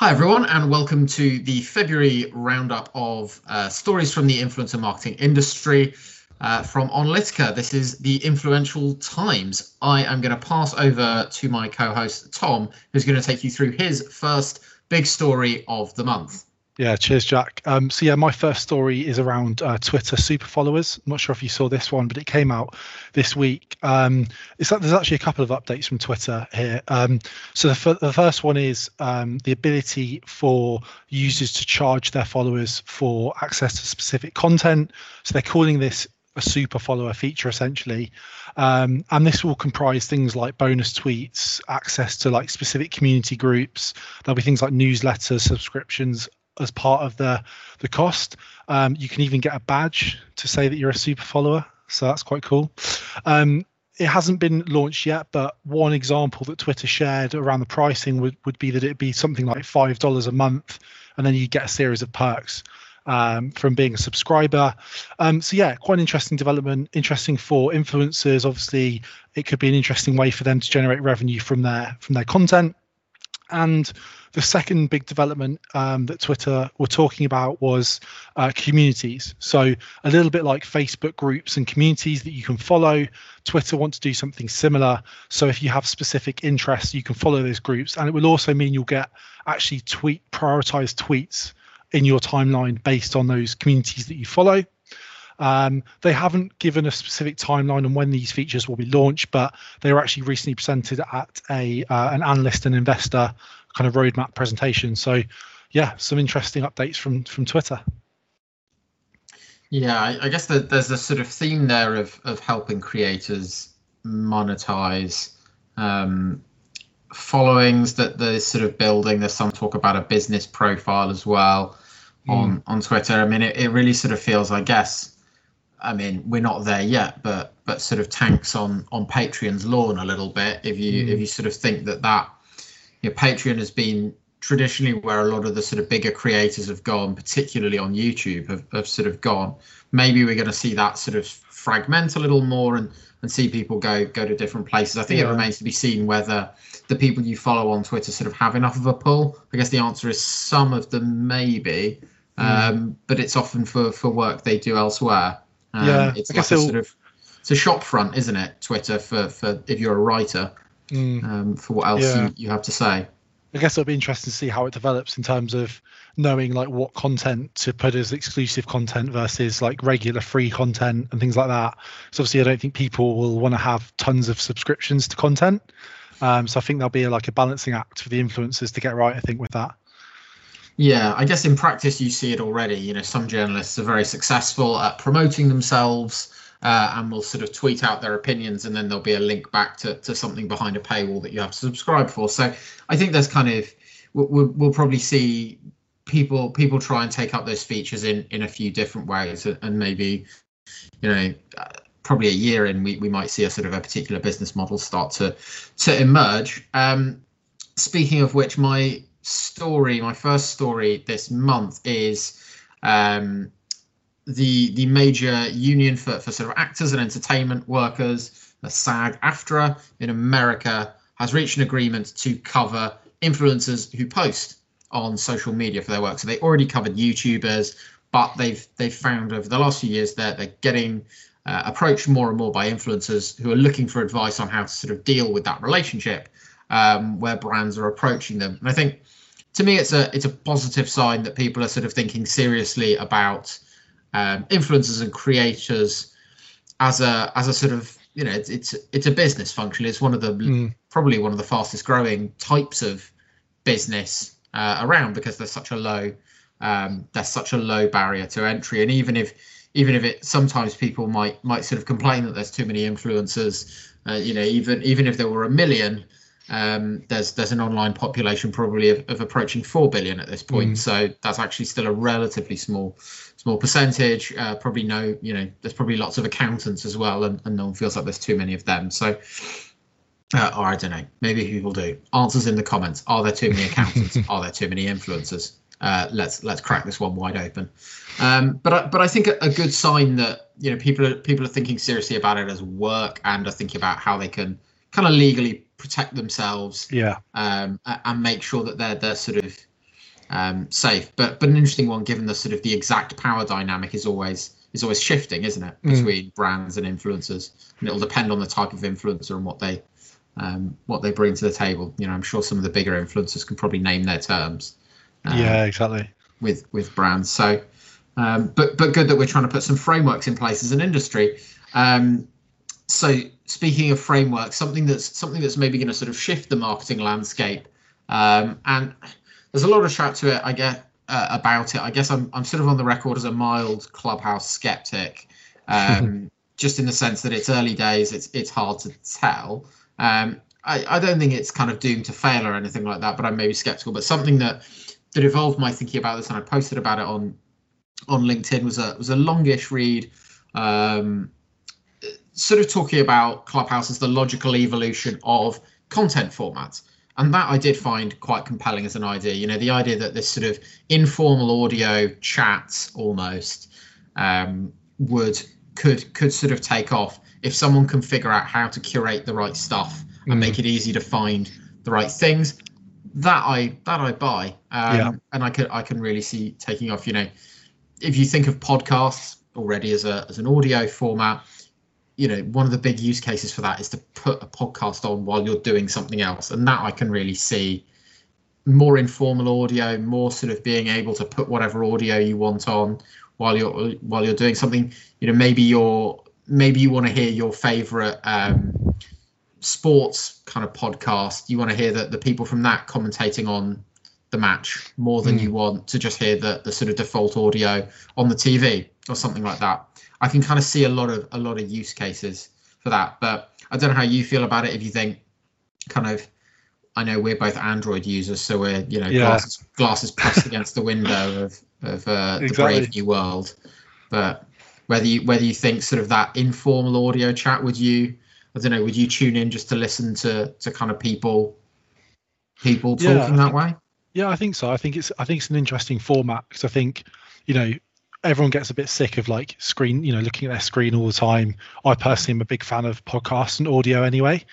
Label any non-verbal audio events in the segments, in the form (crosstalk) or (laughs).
Hi, everyone, and welcome to the February roundup of uh, stories from the influencer marketing industry uh, from Onalytica. This is the Influential Times. I am going to pass over to my co host, Tom, who's going to take you through his first big story of the month. Yeah, cheers, Jack. Um, so yeah, my first story is around uh, Twitter super followers. I'm not sure if you saw this one, but it came out this week. Um, it's there's actually a couple of updates from Twitter here. Um, so the, f- the first one is um, the ability for users to charge their followers for access to specific content. So they're calling this a super follower feature essentially um, and this will comprise things like bonus tweets access to like specific community groups there'll be things like newsletters subscriptions as part of the the cost. Um, you can even get a badge to say that you're a super follower, so that's quite cool. Um, it hasn't been launched yet, but one example that Twitter shared around the pricing would, would be that it'd be something like five dollars a month, and then you get a series of perks um, from being a subscriber. Um, so yeah, quite an interesting development. Interesting for influencers. Obviously, it could be an interesting way for them to generate revenue from their from their content. And the second big development um, that Twitter were talking about was uh, communities. So, a little bit like Facebook groups and communities that you can follow, Twitter want to do something similar. So, if you have specific interests, you can follow those groups. And it will also mean you'll get actually tweet prioritized tweets in your timeline based on those communities that you follow. Um, they haven't given a specific timeline on when these features will be launched, but they were actually recently presented at a uh, an analyst and investor kind of roadmap presentation. So, yeah, some interesting updates from from Twitter. Yeah, I, I guess that there's a sort of theme there of of helping creators monetize um, followings that they're sort of building. There's some talk about a business profile as well on mm. on Twitter. I mean, it, it really sort of feels, I guess, I mean, we're not there yet, but but sort of tanks on on Patreon's lawn a little bit. If you mm. if you sort of think that that you know, Patreon has been traditionally where a lot of the sort of bigger creators have gone, particularly on YouTube, have, have sort of gone. Maybe we're going to see that sort of fragment a little more and and see people go go to different places. I think yeah. it remains to be seen whether the people you follow on Twitter sort of have enough of a pull. I guess the answer is some of them maybe, mm. um, but it's often for for work they do elsewhere. Um, yeah, it's I like a sort of it's a shop front, isn't it? Twitter for for if you're a writer, mm. um, for what else yeah. you, you have to say. I guess it'll be interesting to see how it develops in terms of knowing like what content to put as exclusive content versus like regular free content and things like that. So obviously, I don't think people will want to have tons of subscriptions to content. Um, so I think there'll be a, like a balancing act for the influencers to get right. I think with that. Yeah, I guess in practice you see it already. You know, some journalists are very successful at promoting themselves uh, and will sort of tweet out their opinions, and then there'll be a link back to, to something behind a paywall that you have to subscribe for. So I think there's kind of we'll, we'll probably see people people try and take up those features in in a few different ways, and maybe you know. Uh, probably a year in, we, we might see a sort of a particular business model start to to emerge. Um, speaking of which, my story, my first story this month is um, the the major union for, for sort of actors and entertainment workers, the SAG-AFTRA in America, has reached an agreement to cover influencers who post on social media for their work. So they already covered YouTubers, but they've they've found over the last few years that they're getting uh, approached more and more by influencers who are looking for advice on how to sort of deal with that relationship um, where brands are approaching them. And I think to me, it's a it's a positive sign that people are sort of thinking seriously about um, influencers and creators as a as a sort of you know it's it's, it's a business function. It's one of the mm. probably one of the fastest growing types of business uh, around because there's such a low um, there's such a low barrier to entry, and even if even if it sometimes people might might sort of complain that there's too many influencers, uh, you know, even even if there were a million, um, there's there's an online population probably of, of approaching four billion at this point. Mm. So that's actually still a relatively small small percentage. Uh, probably no, you know, there's probably lots of accountants as well, and, and no one feels like there's too many of them. So. Uh, or I don't know. Maybe people do. Answers in the comments. Are there too many (laughs) accountants? Are there too many influencers? Uh, let's let's crack this one wide open. Um, but I, but I think a, a, good sign that you know people are people are thinking seriously about it as work and are thinking about how they can kind of legally protect themselves. Yeah. Um, and make sure that they're they're sort of um, safe. But but an interesting one, given the sort of the exact power dynamic is always is always shifting, isn't it, Mm. between brands and influencers, and it'll depend on the type of influencer and what they um, what they bring to the table. You know, I'm sure some of the bigger influencers can probably name their terms. um, yeah, exactly. with with brands. So, um, but but good that we're trying to put some frameworks in place as an industry. Um, so speaking of frameworks, something that's something that's maybe going to sort of shift the marketing landscape, um, and there's a lot of chat to it. I get uh, about it. I guess I'm I'm sort of on the record as a mild clubhouse skeptic, um, (laughs) just in the sense that it's early days. It's it's hard to tell. Um, I, I don't think it's kind of doomed to fail or anything like that, but I'm maybe skeptical. But something that that evolved my thinking about this, and I posted about it on on LinkedIn was a was a longish read, um, sort of talking about Clubhouse as the logical evolution of content formats, and that I did find quite compelling as an idea. You know, the idea that this sort of informal audio chat almost um, would could could sort of take off if someone can figure out how to curate the right stuff and Mm. make it easy to find the right things that i that i buy um, Yeah. and i could i can really see taking off you know if you think of podcasts already as a as an audio format you know one of the big use cases for that is to put a podcast on while you're doing something else. And that i can really see. More informal audio more sort of being able to put whatever audio you want on while you're while you're doing something. You know maybe you're maybe you want to hear your favorite um sports kind of podcast. You want to hear the, the people from that commentating on the match more than Mm. you want to just hear the, the sort of default audio on the tv or something like that i can kind of see a lot of a lot of use cases for that but i don't know how you feel about it if you think kind of i know we're both android users so we're you know Yeah. glasses glasses pressed against the window of of uh, the brave new world but whether you whether you think sort of that informal audio chat would you i don't know would you tune in just to listen to to kind of people people talking I that think- way Yeah, I think so. I think it's I think it's an interesting format because I think, you know, everyone gets a bit sick of like screen, you know, looking at their screen all the time. I personally am a big fan of podcasts and audio anyway.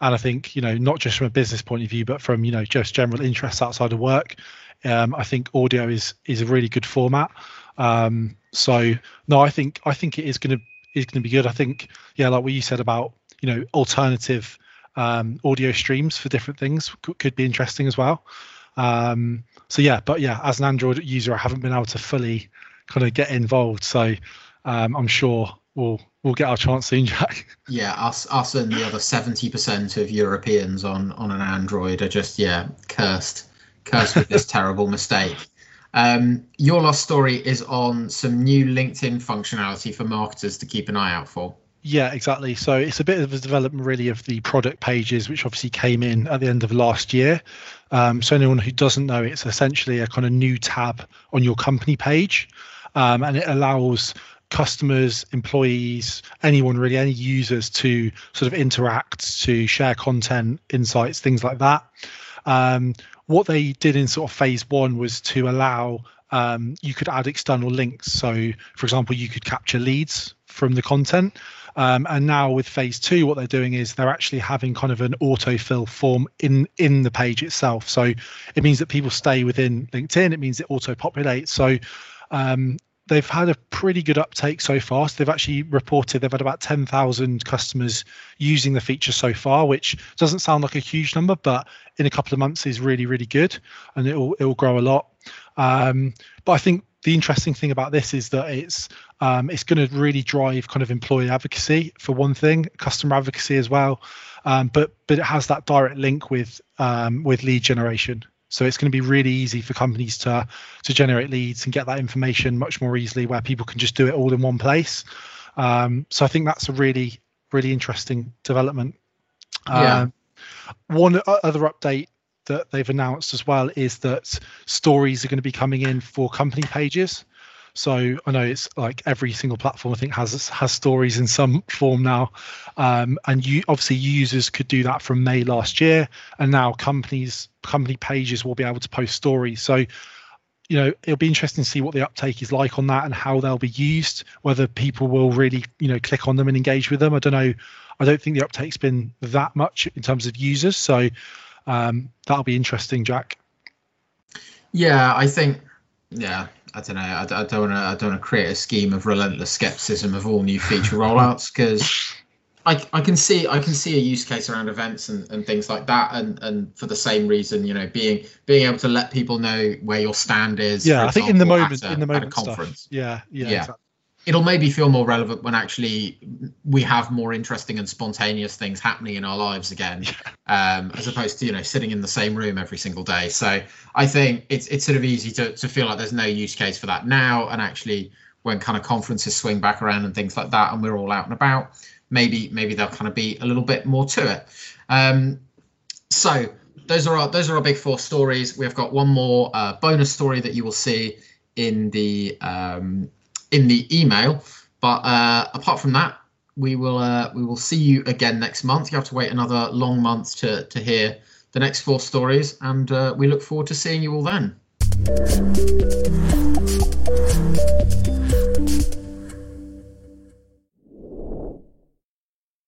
And I think, you know, not just from a business point of view, but from, you know, just general interests outside of work. Um, I think audio is is a really good format. Um, so no, I think I think it is gonna is gonna be good. I think, yeah, like what you said about, you know, alternative um, audio streams for different things could, could be interesting as well. Um, so yeah, but yeah, as an Android user, I haven't been able to fully kind of get involved. So um, I'm sure we'll we'll get our chance soon, (laughs) Jack. yeah us us and the other 70% of europeans on on an android are just yeah cursed cursed with this (laughs) terrible mistake um your last story is on some new linkedin functionality for marketers to keep an eye out for Yeah, exactly. So it's a bit of a development really of the product pages, which obviously came in at the end of last year. Um, so anyone who doesn't know, it's essentially a kind of new tab on your company page, um, and it allows customers, employees, anyone really, any users to sort of interact, to share content, insights, things like that. Um, what they did in sort of phase one was to allow um, you could add external links. So, for example, you could capture leads from the content. Um, and now with phase two, what they're doing is they're actually having kind of an autofill form in in the page itself. So it means that people stay within LinkedIn. It means it auto populates. So um, they've had a pretty good uptake so far. So they've actually reported they've had about 10,000 customers using the feature so far, which doesn't sound like a huge number, but in a couple of months is really, really good, and it'll it'll grow a lot. Um, but I think the interesting thing about this is that it's um, it's going to really drive kind of employee advocacy for one thing, customer advocacy as well. Um, but but it has that direct link with um, with lead generation. So it's going to be really easy for companies to to generate leads and get that information much more easily, where people can just do it all in one place. Um, so I think that's a really really interesting development. Yeah. Um, one other update that they've announced as well is that stories are going to be coming in for company pages. So I know it's like every single platform I think has has stories in some form now, um, and you obviously users could do that from May last year, and now companies company pages will be able to post stories. So you know it'll be interesting to see what the uptake is like on that and how they'll be used. Whether people will really you know click on them and engage with them. I don't know. I don't think the uptake's been that much in terms of users. So um, that'll be interesting, Jack. Yeah, I think. Yeah, I don't know. I, I don't want to. I don't want to create a scheme of relentless skepticism of all new feature rollouts because I, I can see I can see a use case around events and, and things like that and and for the same reason you know being being able to let people know where your stand is yeah I think in the moment a, in the moment conference stuff. yeah yeah, yeah. Exactly. It'll maybe feel more relevant when actually we have more interesting and spontaneous things happening in our lives again um, as opposed to you know sitting in the same room every single day so I think it's it's sort of easy to, to feel like there's no use case for that now and actually when kind of conferences swing back around and things like that and we're all out and about maybe maybe there'll kind of be a little bit more to it. Um, so those are our those are our big four stories. We've got one more uh, bonus story that you will see in the um, in the email. But uh, apart from that, we will uh, we will see you again next month. You have to wait another long month to to hear the next four stories, and uh, we look forward to seeing you all then.